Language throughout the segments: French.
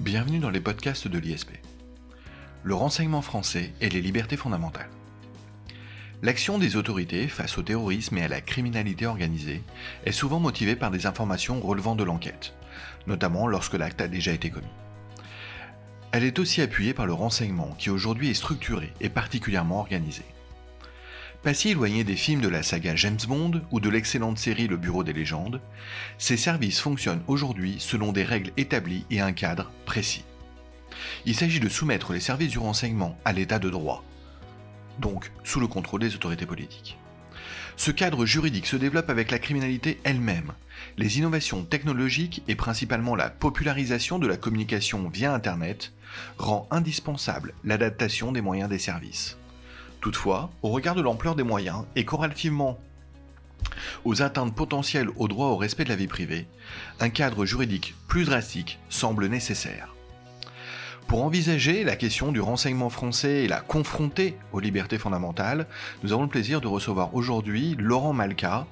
Bienvenue dans les podcasts de l'ISP. Le renseignement français et les libertés fondamentales. L'action des autorités face au terrorisme et à la criminalité organisée est souvent motivée par des informations relevant de l'enquête, notamment lorsque l'acte a déjà été commis. Elle est aussi appuyée par le renseignement qui aujourd'hui est structuré et particulièrement organisé. Pas si éloigné des films de la saga James Bond ou de l'excellente série Le Bureau des légendes, ces services fonctionnent aujourd'hui selon des règles établies et un cadre précis. Il s'agit de soumettre les services du renseignement à l'état de droit, donc sous le contrôle des autorités politiques. Ce cadre juridique se développe avec la criminalité elle-même, les innovations technologiques et principalement la popularisation de la communication via Internet rend indispensable l'adaptation des moyens des services. Toutefois, au regard de l'ampleur des moyens et corrélativement aux atteintes potentielles au droit au respect de la vie privée, un cadre juridique plus drastique semble nécessaire. Pour envisager la question du renseignement français et la confronter aux libertés fondamentales, nous avons le plaisir de recevoir aujourd'hui Laurent Malka,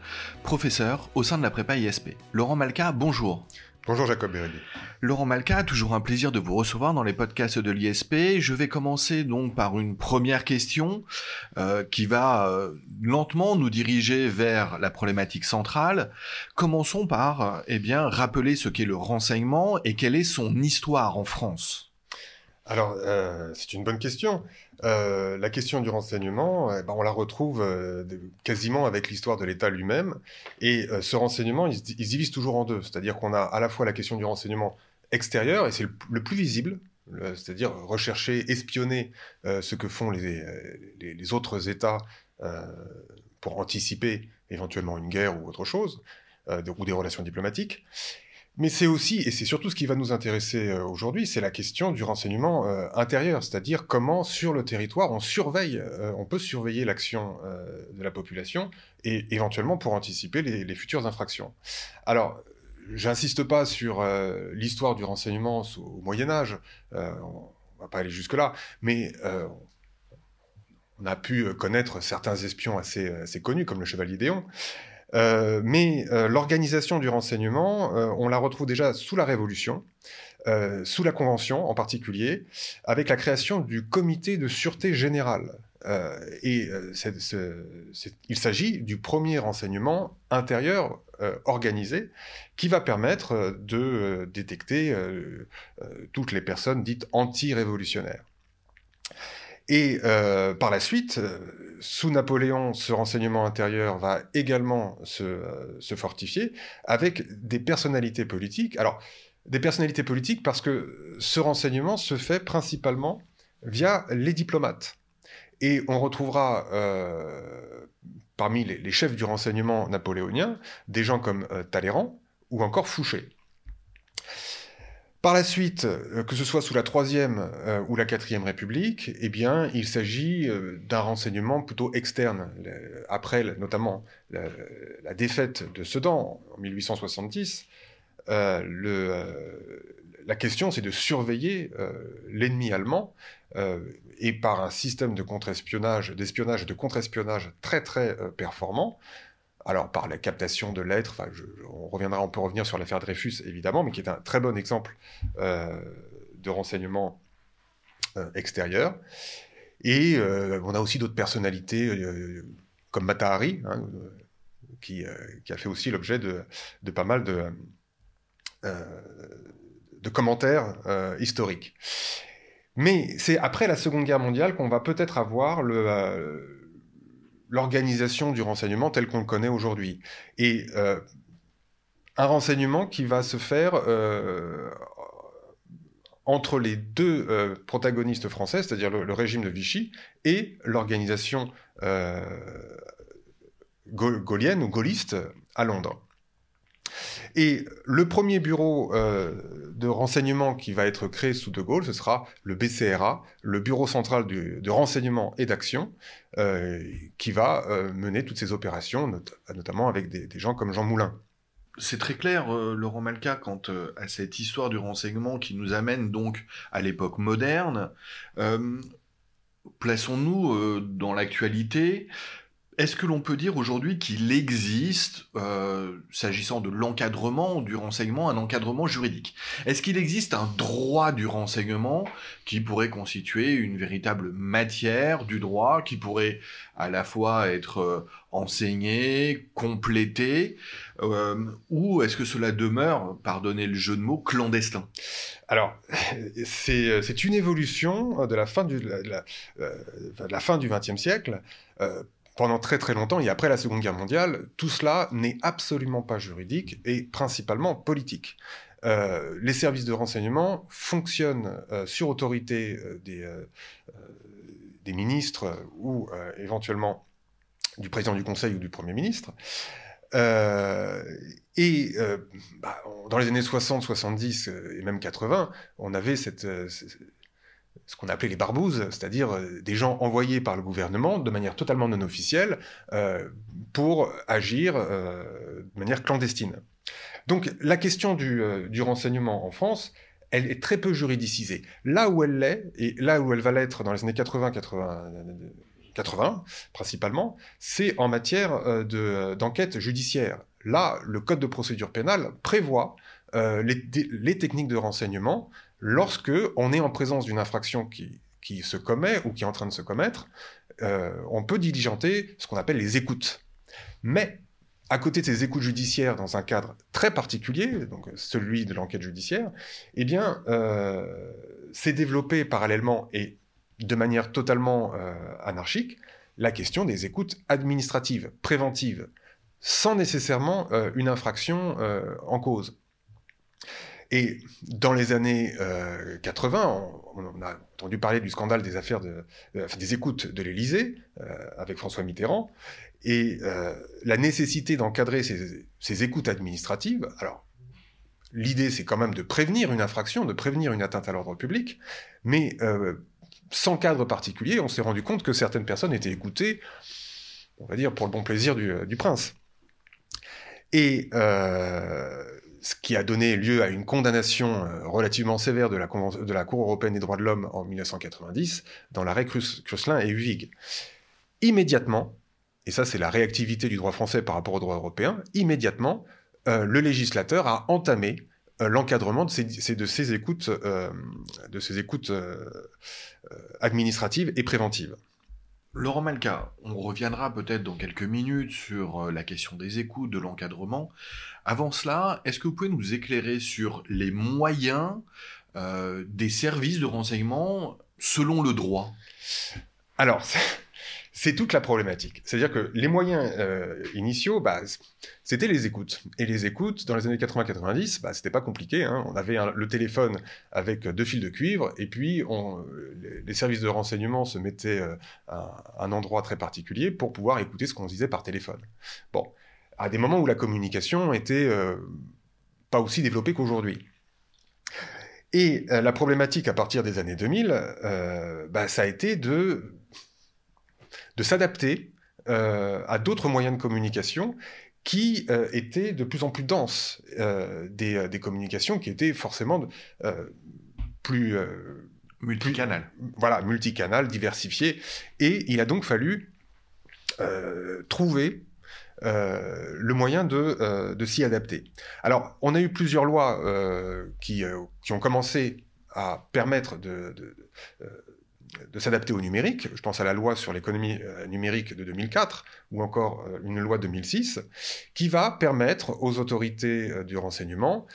professeur au sein de la prépa ISP. Laurent Malka, bonjour. Bonjour Jacob Bérédy. Laurent Malka, toujours un plaisir de vous recevoir dans les podcasts de l'ISP. Je vais commencer donc par une première question euh, qui va euh, lentement nous diriger vers la problématique centrale. Commençons par euh, eh bien rappeler ce qu'est le renseignement et quelle est son histoire en France. Alors, c'est une bonne question. Euh, la question du renseignement, eh ben, on la retrouve euh, quasiment avec l'histoire de l'État lui-même. Et ce renseignement, il, se divise toujours en deux. C'est-à-dire qu'on a à la fois la question du renseignement extérieur, et c'est le, plus visible, c'est-à-dire rechercher, espionner ce que font les autres États pour anticiper éventuellement une guerre ou autre chose, ou des relations diplomatiques. Mais c'est aussi, et c'est surtout ce qui va nous intéresser euh, aujourd'hui, c'est la question du renseignement euh, intérieur, c'est-à-dire comment sur le territoire on surveille, euh, on peut surveiller l'action de la population et éventuellement pour anticiper les, futures infractions. Alors, j'insiste pas sur l'histoire du renseignement au Moyen Âge, on va pas aller jusque-là, mais on a pu connaître certains espions assez, assez connus comme le Chevalier Déon. Euh, mais euh, l'organisation du renseignement, euh, on la retrouve déjà sous la Révolution, sous la Convention en particulier, avec la création du Comité de sûreté générale. et il s'agit du premier renseignement intérieur organisé qui va permettre de détecter toutes les personnes dites anti-révolutionnaires. Et par la suite, sous Napoléon, ce renseignement intérieur va également euh, se, fortifier avec des personnalités politiques. Alors, des personnalités politiques parce que ce renseignement se fait principalement via les diplomates. Et on retrouvera euh, parmi les, chefs du renseignement napoléonien des gens comme euh, Talleyrand ou encore Fouché. Par la suite, euh, que ce soit sous la Troisième euh, ou la Quatrième République, eh il s'agit euh, d'un renseignement plutôt externe. Après, notamment, la, défaite de Sedan en 1870, le, la question, c'est de surveiller l'ennemi allemand et par un système de contre-espionnage, d'espionnage de contre-espionnage très très performant, alors par la captation de lettres, on reviendra, on peut revenir sur l'affaire Dreyfus évidemment, mais qui est un très bon exemple euh, de renseignement euh, extérieur. Et euh, on a aussi d'autres personnalités comme Matahari, hein, qui, a fait aussi l'objet de, pas mal de, de commentaires historiques. Mais c'est après la Seconde Guerre mondiale qu'on va peut-être avoir le l'organisation du renseignement tel qu'on le connaît aujourd'hui. Et euh, un renseignement qui va se faire euh, entre les deux euh, protagonistes français, c'est-à-dire le, régime de Vichy et l'organisation gaulienne ou gaulliste à Londres. Et le premier bureau euh, de renseignement qui va être créé sous De Gaulle, ce sera le BCRA, le Bureau central de renseignement et d'action, euh, qui va euh, mener toutes ces opérations, notamment avec des, gens comme Jean Moulin. C'est très clair, Laurent Malka, quant à cette histoire du renseignement qui nous amène donc à l'époque moderne. Plaçons-nous dans l'actualité. Est-ce que l'on peut dire aujourd'hui qu'il existe, euh, s'agissant de l'encadrement du renseignement, un encadrement juridique? Est-ce qu'il existe un droit du renseignement qui pourrait constituer une véritable matière du droit, qui pourrait à la fois être euh, enseigné, complété, euh, ou est-ce que cela demeure, pardonnez le jeu de mots, clandestin? Alors, c'est une évolution de la fin du, la, de la fin du XXe siècle pendant très très longtemps et après la Seconde Guerre mondiale, tout cela n'est absolument pas juridique et principalement politique. Euh, les services de renseignement fonctionnent euh, sur autorité euh, des, ministres ou éventuellement du président du Conseil ou du Premier ministre. et bah, dans les années 60, 70 et même 80, on avait cette, ce qu'on appelait les barbouzes, c'est-à-dire euh, des gens envoyés par le gouvernement de manière totalement non officielle euh, pour agir euh, de manière clandestine. Donc la question du, renseignement en France, elle est très peu juridicisée. Là où elle l'est, et là où elle va l'être dans les années 80, 80, 80 principalement, c'est en matière d'enquête judiciaire. Là, le Code de procédure pénale prévoit les, techniques de renseignement lorsque on est en présence d'une infraction qui, se commet ou qui est en train de se commettre, euh, on peut diligenter ce qu'on appelle les écoutes. Mais à côté de ces écoutes judiciaires dans un cadre très particulier, donc celui de l'enquête judiciaire, eh bien, euh, s'est développé parallèlement et de manière totalement euh, anarchique la question des écoutes administratives, préventives, sans nécessairement une infraction en cause. Et dans les années 80, euh, on, a entendu parler du scandale des affaires euh, des écoutes de l'Élysée euh, avec François Mitterrand et la nécessité d'encadrer ces, écoutes administratives. Alors, l'idée, c'est quand même de prévenir une infraction, de prévenir une atteinte à l'ordre public, mais sans cadre particulier, on s'est rendu compte que certaines personnes étaient écoutées, on va dire, pour le bon plaisir du, du prince. Et ce qui a donné lieu à une condamnation euh, relativement sévère de la, Cour européenne des droits de l'homme en 1990 dans l'arrêt Crusselin et Huyghe. Immédiatement, et ça c'est la réactivité du droit français par rapport au droit européen, immédiatement, euh, le législateur a entamé euh, l'encadrement de ces, écoutes, de ces écoutes administratives et préventives. Laurent Malka, on reviendra peut-être dans quelques minutes sur la question des écoutes, de l'encadrement. Avant cela, est-ce que vous pouvez nous éclairer sur les moyens euh, des services de renseignement selon le droit? Alors, c'est toute la problématique. C'est-à-dire que les moyens euh, initiaux, bah, c'était les écoutes. Et les écoutes, dans les années 80-90, bah, c'était pas compliqué. Hein. On avait le téléphone avec deux fils de cuivre, et puis les, services de renseignement se mettaient euh, à un endroit très particulier pour pouvoir écouter ce qu'on disait par téléphone. Bon, à des moments où la communication était euh, pas aussi développée qu'aujourd'hui. Et la problématique à partir des années 2000, bah, ça a été de de s'adapter euh, à d'autres moyens de communication qui euh, étaient de plus en plus denses, euh, des, communications qui étaient forcément plus... multicanal. voilà, multicanal, diversifiées. Et il a donc fallu trouver le moyen de, de s'y adapter. Alors, on a eu plusieurs lois qui, qui, ont commencé à permettre de, s'adapter au numérique. Je pense à la loi sur l'économie euh, numérique de 2004 ou encore euh, une loi de 2006 qui va permettre aux autorités euh, du renseignement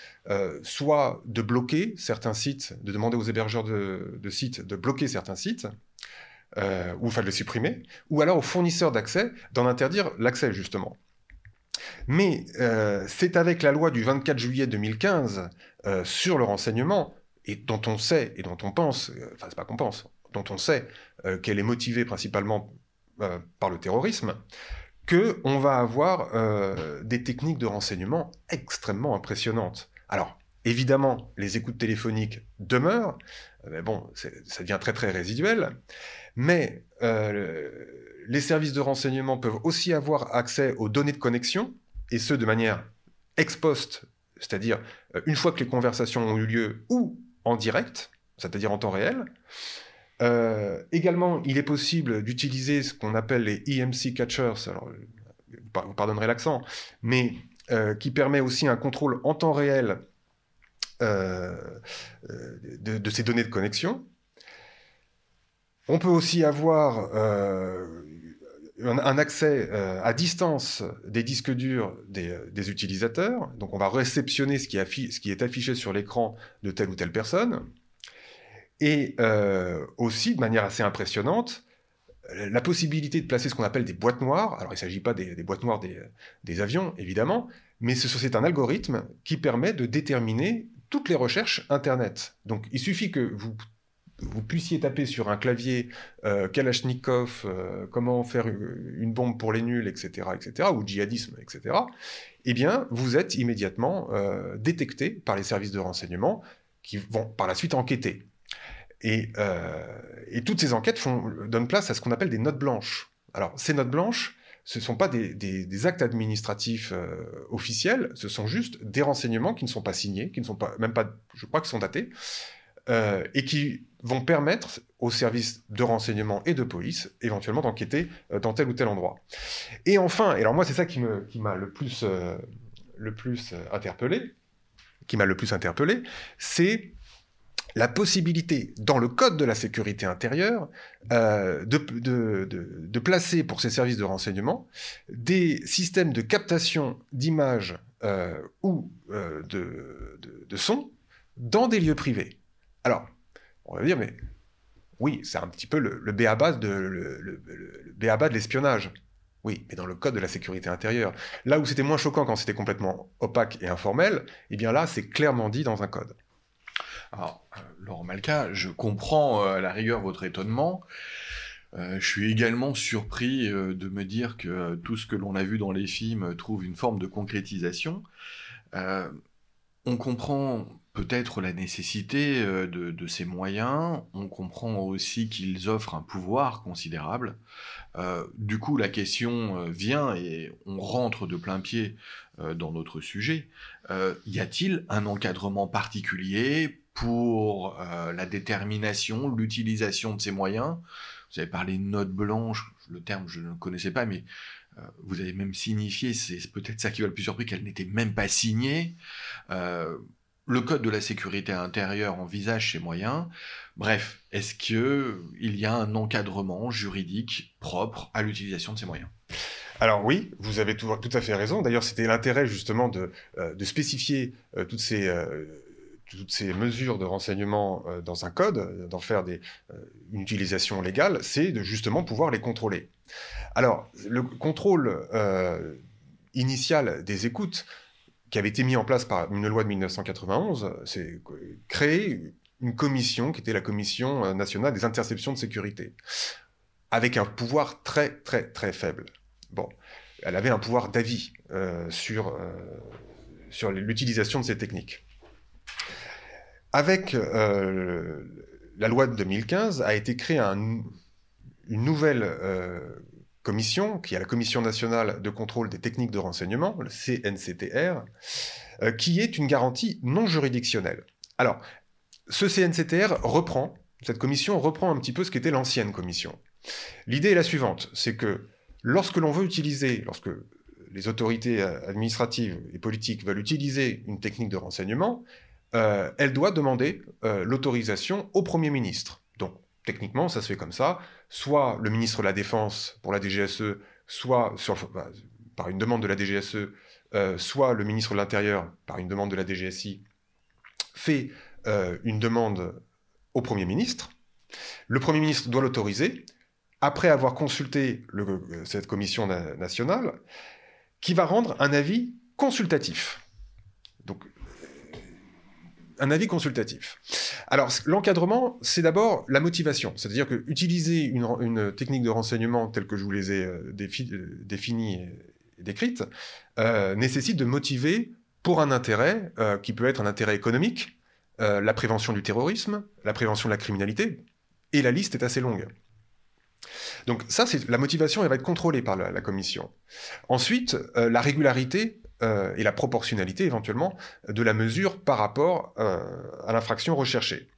soit de bloquer certains sites, de demander aux hébergeurs de, sites de bloquer certains sites. Ou enfin de les supprimer, ou alors aux fournisseurs d'accès d'en interdire l'accès justement. Mais c'est avec la loi du 24 juillet 2015 sur le renseignement, et dont on sait et dont on pense, enfin c'est pas qu'on pense, dont on sait euh, qu'elle est motivée principalement euh, par le terrorisme, qu'on va avoir euh, des techniques de renseignement extrêmement impressionnantes. Alors, évidemment, les écoutes téléphoniques demeurent, mais bon, ça devient très très résiduel, mais les services de renseignement peuvent aussi avoir accès aux données de connexion, et ce de manière ex post, c'est-à-dire une fois que les conversations ont eu lieu, ou en direct, c'est-à-dire en temps réel, également, il est possible d'utiliser ce qu'on appelle les EMC catchers. Alors, vous pardonnerez l'accent, mais qui permet aussi un contrôle en temps réel de, de, ces données de connexion. On peut aussi avoir un, accès euh, à distance des disques durs euh, des, utilisateurs. Donc on va réceptionner ce qui, est affiché sur l'écran de telle ou telle personne. Et euh, aussi, de manière assez impressionnante, la possibilité de placer ce qu'on appelle des boîtes noires. Alors il ne s'agit pas des, boîtes noires des, des, avions, évidemment, mais c'est un algorithme qui permet de déterminer toutes les recherches Internet. Donc il suffit que vous vous puissiez taper sur un clavier euh, Kalachnikov, euh, comment faire une bombe pour les nuls, etc., etc., ou djihadisme, etc., eh bien, vous êtes immédiatement euh, détecté par les services de renseignement qui vont par la suite enquêter. Et, toutes ces enquêtes donnent place à ce qu'on appelle des notes blanches. Alors, ces notes blanches, ce ne sont pas des, actes administratifs officiels, ce sont juste des renseignements qui ne sont pas signés, qui ne sont pas, même pas, je crois, qui sont datés, et qui vont permettre aux services de renseignement et de police éventuellement d'enquêter euh, dans tel ou tel endroit. Et enfin, et alors moi c'est ça qui m'a le plus, euh, le plus euh, interpellé, qui m'a le plus interpellé, c'est la possibilité, dans le code de la sécurité intérieure, de, de, placer pour ces services de renseignement des systèmes de captation d'images ou de, de, sons dans des lieux privés. Alors, on va dire, mais oui, c'est un petit peu le, le béaba de l'espionnage. Oui, mais dans le code de la sécurité intérieure. Là où c'était moins choquant quand c'était complètement opaque et informel, eh bien là, c'est clairement dit dans un code. Alors, euh, Laurent Malka, je comprends euh, à la rigueur votre étonnement. Euh, je suis également surpris de me dire que tout ce que l'on a vu dans les films trouve une forme de concrétisation. on comprend peut-être la nécessité de, ces moyens, on comprend aussi qu'ils offrent un pouvoir considérable. Du coup, la question vient et on rentre de plein pied dans notre sujet. y a-t-il un encadrement particulier pour la détermination, l'utilisation de ces moyens Vous avez parlé de note blanche, le terme je ne connaissais pas, mais vous avez même signifié, c'est peut-être ça qui va le plus surpris, qu'elle n'était même pas signée le Code de la sécurité intérieure envisage ces moyens. Bref, est-ce qu'il y a un encadrement juridique propre à l'utilisation de ces moyens? Alors oui, vous avez tout, à fait raison. D'ailleurs, c'était l'intérêt justement de, euh, spécifier euh, toutes, ces, euh, toutes ces mesures de renseignement dans un code, d'en faire des, une utilisation légale, c'est de justement pouvoir les contrôler. Alors, le contrôle initial des écoutes, qui avait été mis en place par une loi de 1991, c'est créer une commission qui était la Commission euh, nationale des interceptions de sécurité, avec un pouvoir très très très faible. Bon, elle avait un pouvoir d'avis euh, sur, euh, sur l'utilisation de ces techniques. Avec la loi de 2015, a été créée une nouvelle commission, qui est la Commission nationale de contrôle des techniques de renseignement, le CNCTR, euh, qui est une garantie non juridictionnelle. Alors, ce CNCTR reprend, cette commission reprend un petit peu ce qu'était l'ancienne commission. L'idée est la suivante, c'est que lorsque l'on veut utiliser, lorsque les autorités administratives et politiques veulent utiliser une technique de renseignement, euh, elle doit demander euh, l'autorisation au Premier ministre. Donc, techniquement, ça se fait comme ça. Soit le ministre de la Défense pour la DGSE, soit bah, par une demande de la DGSE, euh, soit le ministre de l'Intérieur par une demande de la DGSI, fait une demande au Premier ministre. Le Premier ministre doit l'autoriser, après avoir consulté cette commission nationale, qui va rendre un avis consultatif. Un avis consultatif. Alors, l'encadrement, c'est d'abord la motivation. C'est-à-dire que utiliser une, technique de renseignement telle que je vous les ai euh, euh, définies et décrites euh, nécessite de motiver pour un intérêt qui peut être un intérêt économique, la prévention du terrorisme, la prévention de la criminalité, et la liste est assez longue. Donc ça, c'est la motivation, elle va être contrôlée par la commission. Ensuite, la régularité euh, et la proportionnalité éventuellement de la mesure par rapport euh, à l'infraction recherchée.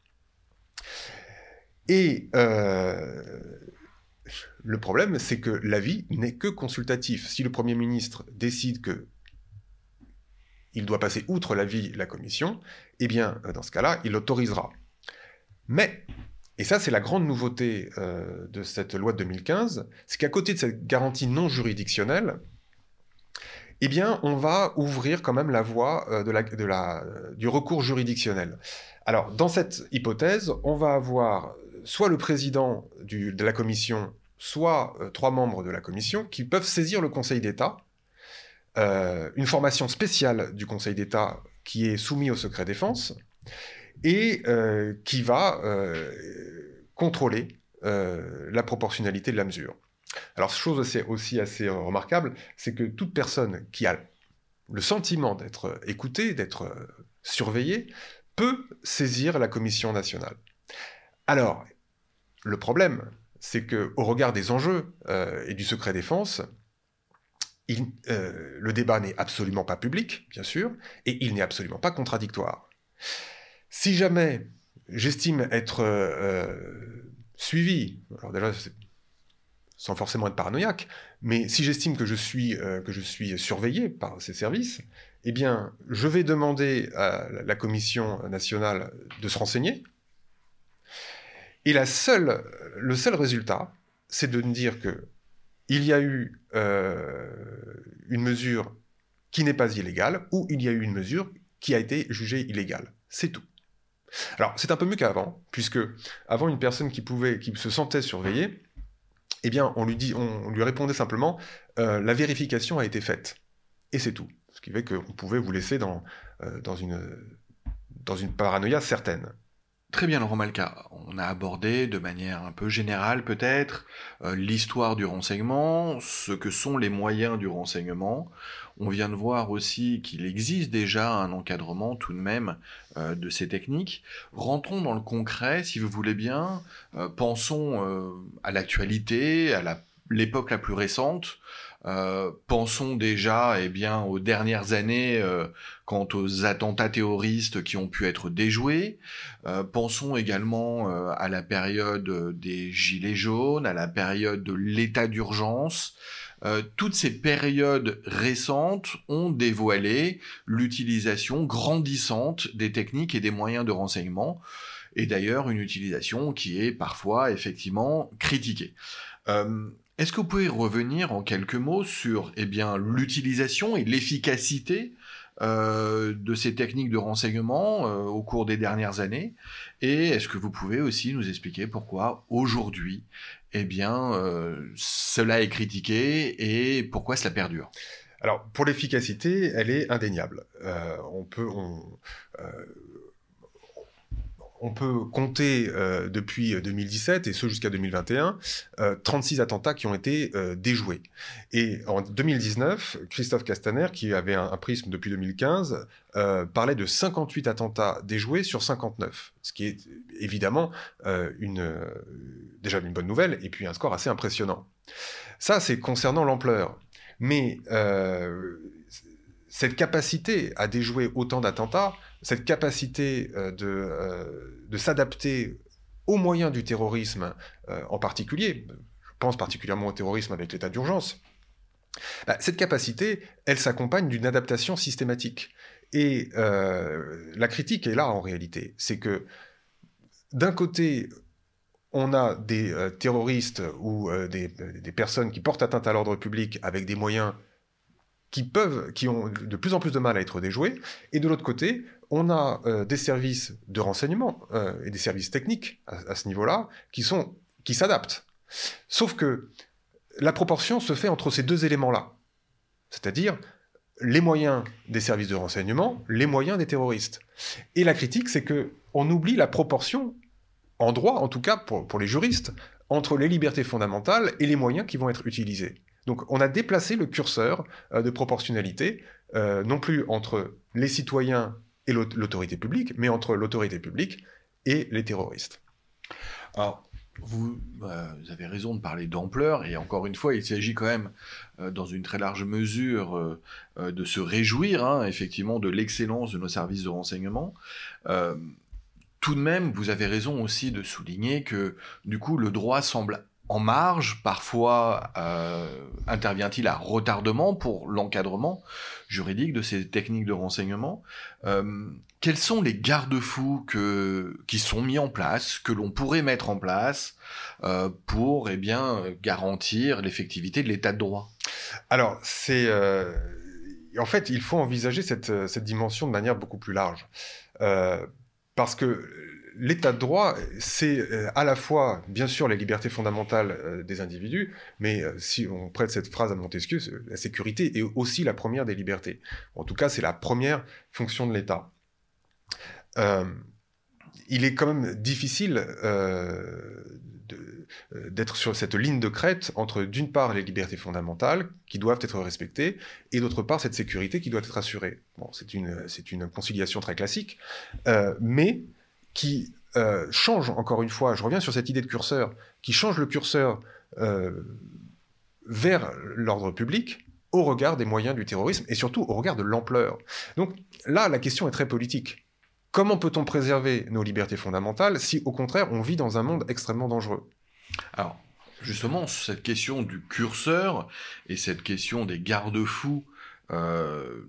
Et euh, le problème, c'est que l'avis n'est que consultatif. Si le Premier ministre décide que il doit passer outre l'avis de la Commission, eh bien, dans ce cas-là, il l'autorisera. Mais, et ça c'est la grande nouveauté de cette loi de 2015, c'est qu'à côté de cette garantie non juridictionnelle, eh bien, on va ouvrir quand même la voie euh, la, du recours juridictionnel. Alors, dans cette hypothèse, on va avoir soit le président de la commission, soit euh, trois membres de la commission qui peuvent saisir le Conseil d'État, euh, une formation spéciale du Conseil d'État qui est soumise au secret défense et euh, qui va euh, contrôler euh, la proportionnalité de la mesure. Alors, chose aussi, assez remarquable, c'est que toute personne qui a le sentiment d'être écoutée, d'être surveillée, peut saisir la Commission nationale. Alors, le problème, c'est que au regard des enjeux euh, et du secret défense, euh, le débat n'est absolument pas public, bien sûr, et il n'est absolument pas contradictoire. Si jamais j'estime être euh, suivi, alors déjà, sans forcément être paranoïaque, mais si j'estime que, je suis, euh, que je suis surveillé par ces services, eh bien, je vais demander à la Commission nationale de se renseigner, et la seule, le seul résultat, c'est de me dire que il y a eu euh, une mesure qui n'est pas illégale ou il y a eu une mesure qui a été jugée illégale. C'est tout. Alors, c'est un peu mieux qu'avant, puisque avant, une personne qui pouvait, qui se sentait surveillée, eh bien, on lui, répondait simplement euh, la vérification a été faite. Et c'est tout. Ce qui fait qu'on pouvait vous laisser dans, euh, dans une paranoïa certaine. Très bien, Laurent Malka. On a abordé de manière un peu générale peut-être euh, l'histoire du renseignement, ce que sont les moyens du renseignement. On vient de voir aussi qu'il existe déjà un encadrement tout de même euh, de ces techniques. Rentrons dans le concret, si vous voulez bien. Euh, pensons euh, à l'actualité, à l'époque la, plus récente. Pensons déjà eh bien, aux dernières années quant aux attentats terroristes qui ont pu être déjoués. Pensons également à la période des Gilets jaunes, à la période de l'état d'urgence. Euh, toutes ces périodes récentes ont dévoilé l'utilisation grandissante des techniques et des moyens de renseignement, et d'ailleurs une utilisation qui est parfois effectivement critiquée. Euh, est-ce que vous pouvez revenir en quelques mots sur eh l'utilisation et l'efficacité euh, de ces techniques de renseignement euh, au cours des dernières années Et est-ce que vous pouvez aussi nous expliquer pourquoi aujourd'hui, eh bien, euh, cela est critiqué et pourquoi cela perdure? Alors, pour l'efficacité, elle est indéniable. Euh, on peut, on, euh, on peut compter euh, depuis 2017 et ce jusqu'à 2021 euh, 36 attentats qui ont été euh, déjoués. Et en 2019, Christophe Castaner, qui avait un, prisme depuis 2015, euh, parlait de 58 attentats déjoués sur 59, ce qui est évidemment euh, déjà une bonne nouvelle et puis un score assez impressionnant. Ça, c'est concernant l'ampleur. Mais euh, cette capacité à déjouer autant d'attentats, cette capacité euh, de, euh, de s'adapter aux moyens du terrorisme euh, en particulier, je pense particulièrement au terrorisme avec l'état d'urgence, bah, cette capacité, elle s'accompagne d'une adaptation systématique. Et la critique est là en réalité, c'est que d'un côté, on a des terroristes ou des, des, personnes qui portent atteinte à l'ordre public avec des moyens qui ont de plus en plus de mal à être déjoués, et de l'autre côté, on a euh, des services de renseignement euh, et des services techniques à, ce niveau-là qui sont qui s'adaptent. Sauf que la proportion se fait entre ces deux éléments-là, c'est-à-dire les moyens des services de renseignement, les moyens des terroristes. Et la critique, c'est que on oublie la proportion, en droit en tout cas pour les juristes, entre les libertés fondamentales et les moyens qui vont être utilisés. Donc on a déplacé le curseur euh, de proportionnalité, euh, non plus entre les citoyens et l'autorité publique, mais entre l'autorité publique et les terroristes. Alors, vous, euh, vous, avez raison de parler d'ampleur, et encore une fois, il s'agit quand même, dans une très large mesure, de se réjouir, hein, effectivement, de l'excellence de nos services de renseignement tout de même, vous avez raison aussi de souligner que du coup, le droit semble en marge, parfois euh, intervient-il à retardement pour l'encadrement juridique de ces techniques de renseignement. Euh, quels sont les garde-fous que, qui sont mis en place, que l'on pourrait mettre en place euh, pour eh bien, garantir l'effectivité de l'état de droit? Alors, c'est... en fait, il faut envisager cette, cette, dimension de manière beaucoup plus large. parce que l'état de droit, c'est euh, à la fois, bien sûr, les libertés fondamentales euh, des individus, mais euh, si on prête cette phrase à Montesquieu, la sécurité est aussi la première des libertés. En tout cas, c'est la première fonction de l'État. il est quand même difficile d'être sur cette ligne de crête entre, d'une part, les libertés fondamentales qui doivent être respectées, et d'autre part, cette sécurité qui doit être assurée. Bon, c'est une, une conciliation très classique, mais qui euh, change, encore une fois, je reviens sur cette idée de curseur, qui change le curseur euh, vers l'ordre public au regard des moyens du terrorisme et surtout au regard de l'ampleur. Donc là, la question est très politique. Comment peut-on préserver nos libertés fondamentales si, au contraire, on vit dans un monde extrêmement dangereux? Alors, justement, cette question du curseur et cette question des garde-fous euh,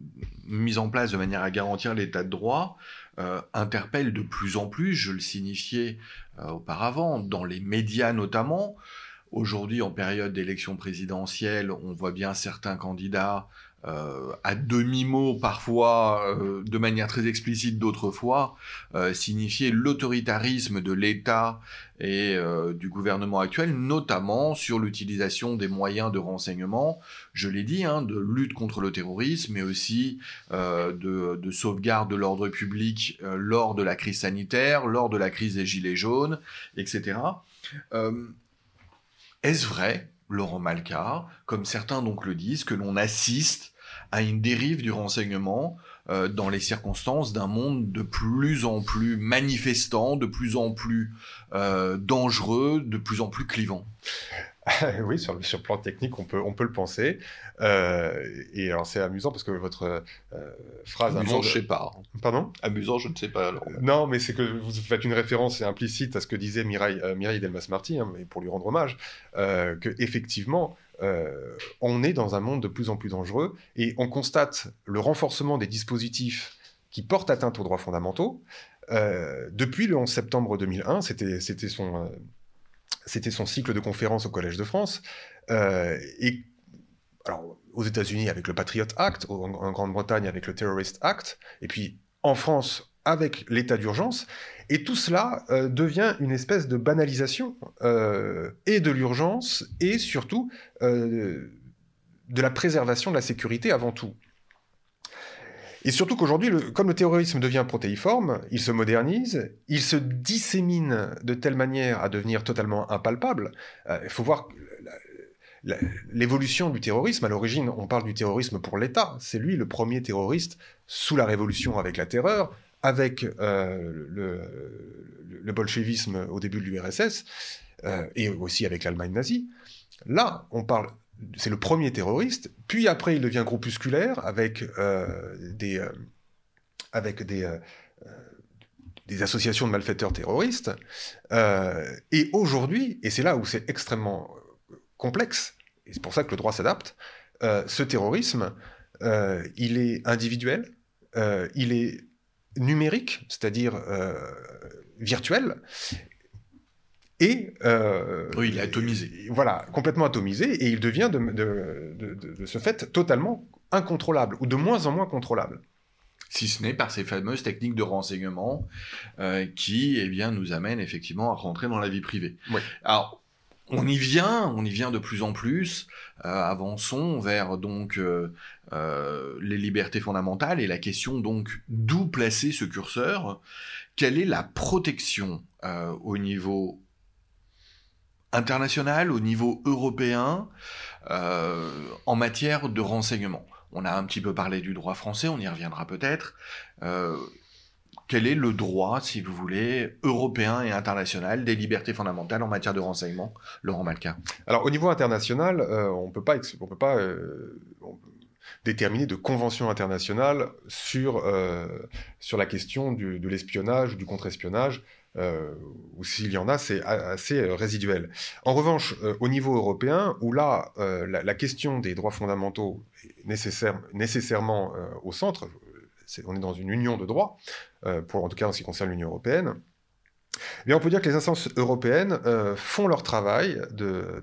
mis en place de manière à garantir l'état de droit, euh, interpelle de plus en plus, je le signifiais euh, auparavant, dans les médias notamment. Aujourd'hui, en période d'élection présidentielle, on voit bien certains candidats euh, à demi-mot parfois, euh, de manière très explicite d'autres fois, euh, signifier l'autoritarisme de l'État et du gouvernement actuel, notamment sur l'utilisation des moyens de renseignement, je l'ai dit, hein, de lutte contre le terrorisme, mais aussi de, de, sauvegarde de l'ordre public lors de la crise sanitaire, lors de la crise des Gilets jaunes, etc. Est-ce vrai Laurent Malka, comme certains donc le disent, que l'on assiste à une dérive du renseignement euh, dans les circonstances d'un monde de plus en plus manifestant, de plus en plus euh, dangereux, de plus en plus clivant. oui, sur, sur le plan technique, on peut, on peut le penser. Euh, et alors, c'est amusant parce que votre phrase... Amusant, je ne sais pas. Pardon? Amusant, je ne sais pas. Alors. non, mais c'est que vous faites une référence implicite à ce que disait Mireille, Mireille Delmas-Marty, hein, pour lui rendre hommage, que effectivement, euh, on est dans un monde de plus en plus dangereux et on constate le renforcement des dispositifs qui portent atteinte aux droits fondamentaux. Euh, depuis le 11 septembre 2001, c'était son, euh, c'était son cycle de conférences au Collège de France. et alors, aux États-Unis avec le Patriot Act, en Grande-Bretagne avec le Terrorist Act, et puis en France avec l'état d'urgence. Et tout cela euh, devient une espèce de banalisation euh, et de l'urgence et surtout euh, de la préservation de la sécurité avant tout. Et surtout qu'aujourd'hui, comme le terrorisme devient protéiforme, il se modernise, il se dissémine de telle manière à devenir totalement impalpable. Il faut voir l'évolution du terrorisme. À l'origine, on parle du terrorisme pour l'État. C'est lui le premier terroriste sous la Révolution avec la terreur, avec euh, le, bolchevisme au début de l'URSS, euh, et aussi avec l'Allemagne nazie. Là, on parle, c'est le premier terroriste, puis après il devient groupusculaire avec euh, des, avec des, des associations de malfaiteurs terroristes. et aujourd'hui, et c'est là où c'est extrêmement complexe, et c'est pour ça que le droit s'adapte, ce terrorisme, il est individuel, il est numérique, c'est-à-dire euh, virtuel, et euh, oui, il est atomisé. Voilà, complètement atomisé, et il devient de, ce fait totalement incontrôlable, ou de moins en moins contrôlable. Si ce n'est par ces fameuses techniques de renseignement euh, qui eh bien, nous amènent effectivement à rentrer dans la vie privée. Alors, on y vient, on y vient de plus en plus. Euh, avançons vers donc euh, euh, les libertés fondamentales et la question donc d'où placer ce curseur. Quelle est la protection au niveau international, au niveau européen, en matière de renseignement. On a un petit peu parlé du droit français, on y reviendra peut-être. Quel est le droit, si vous voulez, européen et international des libertés fondamentales en matière de renseignement, Laurent Malka. Alors, au niveau international, euh, on on peut pas, euh, déterminée de conventions internationales sur, sur la question de l'espionnage ou du contre-espionnage, ou s'il y en a, c'est assez résiduel. En revanche, au niveau européen, où là, la, la, question des droits fondamentaux est nécessaire, nécessairement au centre, on est dans une union de droit, euh, pour, en tout cas en ce qui concerne l'Union européenne, et on peut dire que les instances européennes euh, font leur travail de,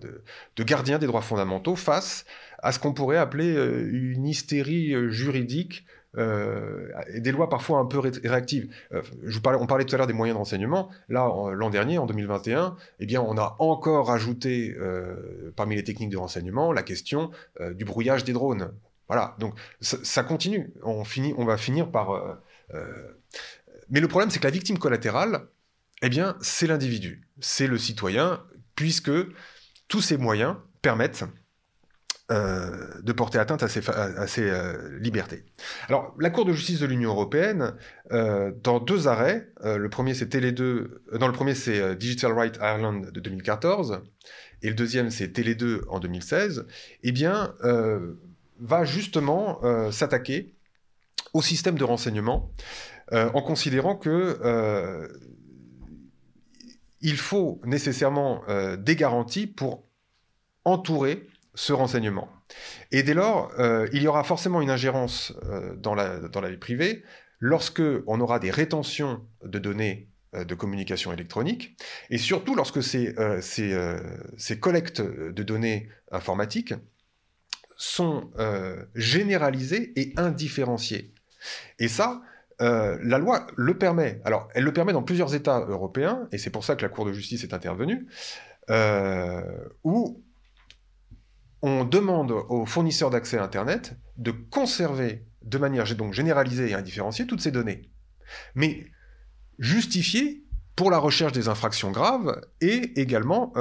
gardiens des droits fondamentaux face à ce qu'on pourrait appeler euh, une hystérie juridique et des lois parfois un peu réactives. je vous parlais, on parlait tout à l'heure des moyens de renseignement. Là, l'an dernier, en 2021, eh bien, on a encore ajouté parmi les techniques de renseignement la question du brouillage des drones. Voilà, donc ça, continue. On, on va finir par... Euh, euh, mais le problème, c'est que la victime collatérale, eh bien, c'est l'individu, c'est le citoyen, puisque tous ces moyens permettent euh, de porter atteinte à ces, libertés. Alors, la Cour de justice de l'Union européenne, dans deux arrêts, le premier c'est Télé 2, dans le premier c'est Digital Rights Ireland de 2014, et le deuxième c'est Télé 2 en 2016, eh bien, va justement euh, s'attaquer au système de renseignement euh, en considérant que euh, il faut nécessairement des garanties pour entourer ce renseignement. Et dès lors, il y aura forcément une ingérence dans, la, dans la vie privée lorsque on aura des rétentions de données de communication électronique, et surtout lorsque ces, collectes de données informatiques sont euh, généralisées et indifférenciées. Et ça, euh, la loi le permet. Alors, elle le permet dans plusieurs États européens, et c'est pour ça que la Cour de justice est intervenue, euh, où on demande aux fournisseurs d'accès à Internet de conserver de manière généralisée et indifférenciée toutes ces données, mais justifiées pour la recherche des infractions graves et également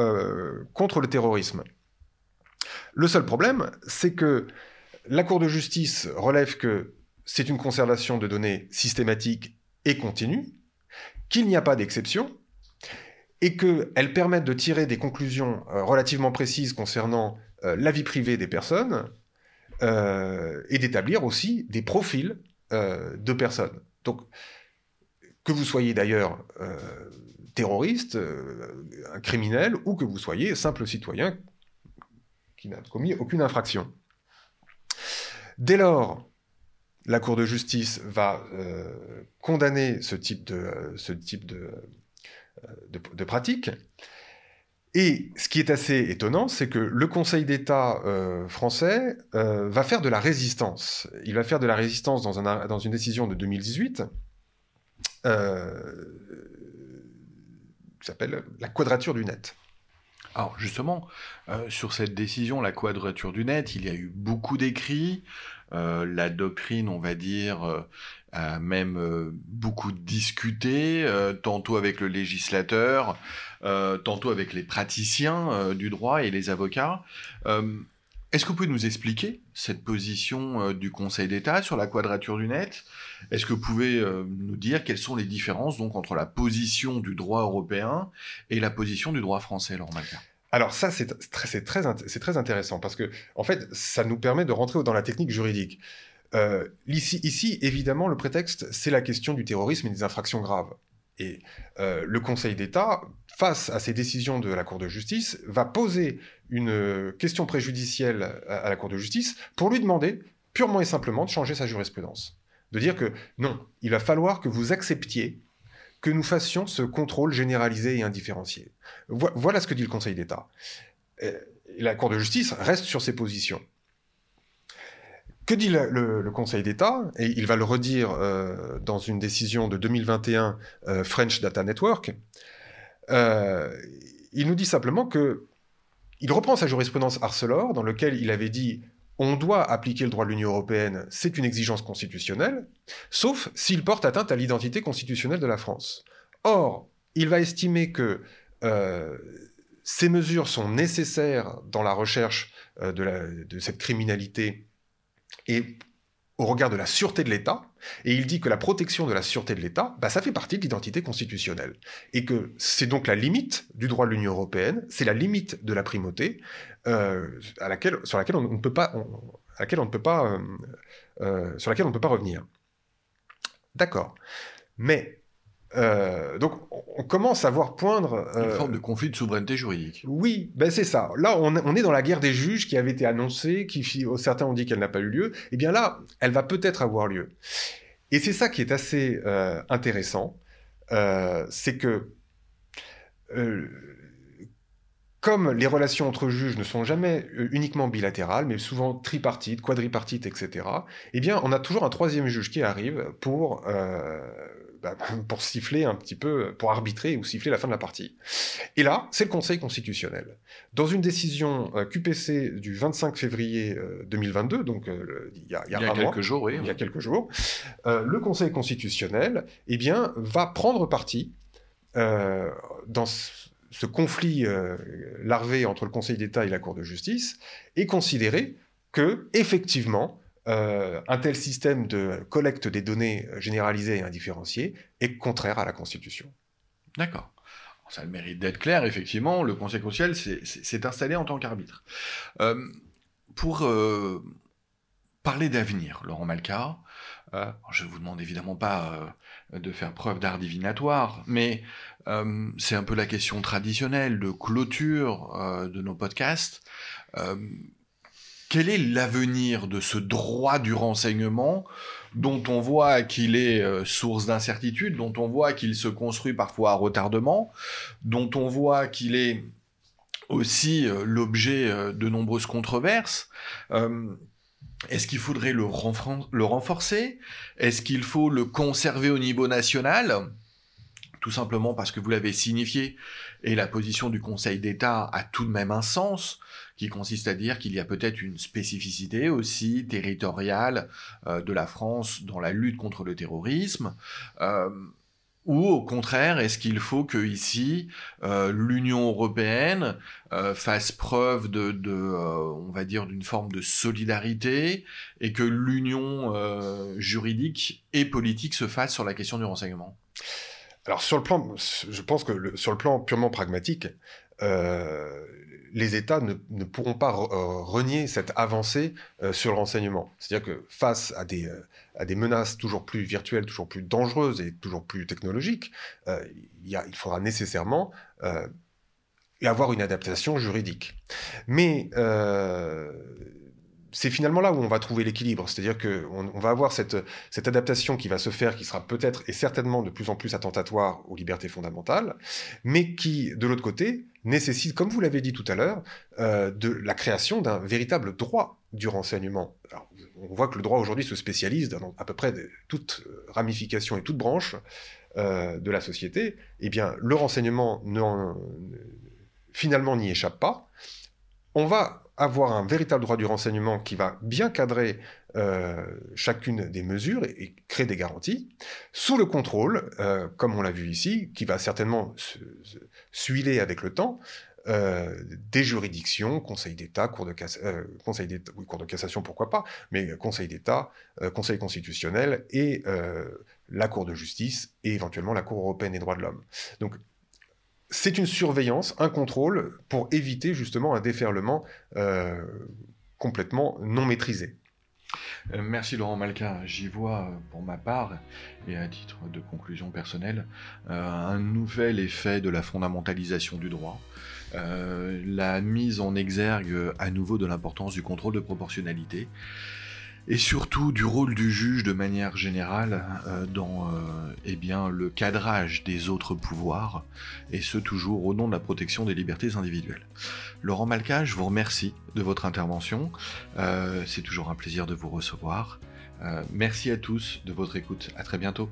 contre le terrorisme. Le seul problème, c'est que la Cour de justice relève que c'est une conservation de données systématique et continue, qu'il n'y a pas d'exception, et qu'elles permettent de tirer des conclusions euh, relativement précises concernant euh, la vie privée des personnes, euh, et d'établir aussi des profils de personnes. Donc, que vous soyez d'ailleurs terroriste, criminel, ou que vous soyez simple citoyen qui n'a commis aucune infraction. Dès lors, la Cour de justice va euh, condamner ce type euh, euh, de, pratique. Et ce qui est assez étonnant, c'est que le Conseil d'État français va faire de la résistance. Il va faire de la résistance dans, un, dans une décision de 2018 qui s'appelle la quadrature du net. Alors justement, euh, sur cette décision, la quadrature du net, il y a eu beaucoup d'écrits. Euh, la doctrine, on va dire, euh, a même beaucoup discuté, tantôt avec le législateur, tantôt avec les praticiens du droit et les avocats. Est-ce que vous pouvez nous expliquer cette position du Conseil d'État sur la quadrature du net? Est-ce que vous pouvez nous dire quelles sont les différences donc entre la position du droit européen et la position du droit français, Laurent alors ça, c'est très, très, très, intéressant parce que, en fait, ça nous permet de rentrer dans la technique juridique. Euh, ici, ici, évidemment, le prétexte, c'est la question du terrorisme et des infractions graves. Et euh, le Conseil d'État, face à ces décisions de la Cour de justice, va poser une question préjudicielle à la Cour de justice pour lui demander purement et simplement de changer sa jurisprudence. De dire que non, il va falloir que vous acceptiez que nous fassions ce contrôle généralisé et indifférencié. Voilà ce que dit le Conseil d'État. La Cour de justice reste sur ses positions. Que dit le, Conseil d'État Et il va le redire euh, dans une décision de 2021 euh, French Data Network. Euh, il nous dit simplement que il reprend sa jurisprudence Arcelor, dans lequel il avait dit on doit appliquer le droit de l'Union européenne, c'est une exigence constitutionnelle, sauf s'il porte atteinte à l'identité constitutionnelle de la France. Or, il va estimer que ces mesures sont nécessaires dans la recherche de, cette criminalité et au regard de la sûreté de l'État, et il dit que la protection de la sûreté de l'État, bah, ça fait partie de l'identité constitutionnelle. Et que c'est donc la limite du droit de l'Union européenne, c'est la limite de la primauté, euh, à laquelle, sur laquelle on, ne peut pas, euh, euh, sur laquelle on ne peut pas revenir. D'accord. Mais euh, donc, on commence à voir poindre... Une forme de conflit de souveraineté juridique. Oui, ben c'est ça. Là, on, on, est dans la guerre des juges qui avait été annoncée, qui certains ont dit qu'elle n'a pas eu lieu. Eh bien là, elle va peut-être avoir lieu. Et c'est ça qui est assez euh, intéressant, euh, c'est que comme les relations entre juges ne sont jamais uniquement bilatérales, mais souvent tripartites, quadripartites, etc., eh bien, on a toujours un troisième juge qui arrive pour bah, pour siffler un petit peu, pour arbitrer ou siffler la fin de la partie. Et là, c'est le Conseil constitutionnel. Dans une décision euh, QPC du 25 février 2022, euh, donc euh, il y a, il y a, quelques jours, il y a quelques jours, le Conseil constitutionnel, eh bien, va prendre parti dans ce conflit larvé entre le Conseil d'État et la Cour de justice et considérer que, effectivement, euh, un tel système de collecte des données généralisées et indifférenciées est contraire à la Constitution. D'accord. Ça a le mérite d'être clair, effectivement, le Conseil constitutionnel s'est installé en tant qu'arbitre. Euh, pour euh, parler d'avenir, Laurent Malka, je ne vous demande évidemment pas de faire preuve d'art divinatoire, mais c'est un peu la question traditionnelle de clôture de nos podcasts quel est l'avenir de ce droit du renseignement dont on voit qu'il est euh, source d'incertitude, dont on voit qu'il se construit parfois à retardement, dont on voit qu'il est aussi euh, l'objet euh, de nombreuses controverses? Est-ce qu'il faudrait le, le renforcer? Est-ce qu'il faut le conserver au niveau national? Tout simplement parce que vous l'avez signifié, et la position du Conseil d'État a tout de même un sens qui consiste à dire qu'il y a peut-être une spécificité aussi territoriale euh, de la France dans la lutte contre le terrorisme. Euh, ou au contraire, est-ce qu'il faut que ici euh, l'Union européenne fasse preuve de, de on va dire, d'une forme de solidarité et que l'union juridique et politique se fasse sur la question du renseignement? Alors sur le plan, je pense que sur le plan purement pragmatique, les États ne, pourront pas euh, renier cette avancée euh, sur le renseignement. C'est-à-dire que face à des, euh, menaces toujours plus virtuelles, toujours plus dangereuses et toujours plus technologiques, il, faudra nécessairement avoir une adaptation juridique. Mais c'est finalement là où on va trouver l'équilibre. C'est-à-dire qu'on on va avoir cette, adaptation qui va se faire, qui sera peut-être et certainement de plus en plus attentatoire aux libertés fondamentales, mais qui, de l'autre côté, nécessite, comme vous l'avez dit tout à l'heure, euh, de la création d'un véritable droit du renseignement. on voit que le droit aujourd'hui se spécialise dans à peu près toute ramification et toute branche euh, de la société. Eh bien, le renseignement finalement n'y échappe pas. On va avoir un véritable droit du renseignement qui va bien cadrer euh, chacune des mesures et, créer des garanties, sous le contrôle, euh, comme on l'a vu ici, qui va certainement s'huiler avec le temps, euh, des juridictions, Conseil d'État, Cour de, Conseil Cour de cassation, pourquoi pas, mais Conseil d'État, Conseil constitutionnel et la Cour de justice et éventuellement la Cour européenne des droits de l'homme. Donc c'est une surveillance, un contrôle pour éviter justement un déferlement euh, complètement non maîtrisé. Euh, merci Laurent Malka. J'y vois pour ma part, et à titre de conclusion personnelle, euh, un nouvel effet de la fondamentalisation du droit. la mise en exergue à nouveau de l'importance du contrôle de proportionnalité et surtout du rôle du juge de manière générale euh, dans euh, eh le cadrage des autres pouvoirs, et ce toujours au nom de la protection des libertés individuelles. Laurent Malka, je vous remercie de votre intervention, euh, c'est toujours un plaisir de vous recevoir. merci à tous de votre écoute, à très bientôt.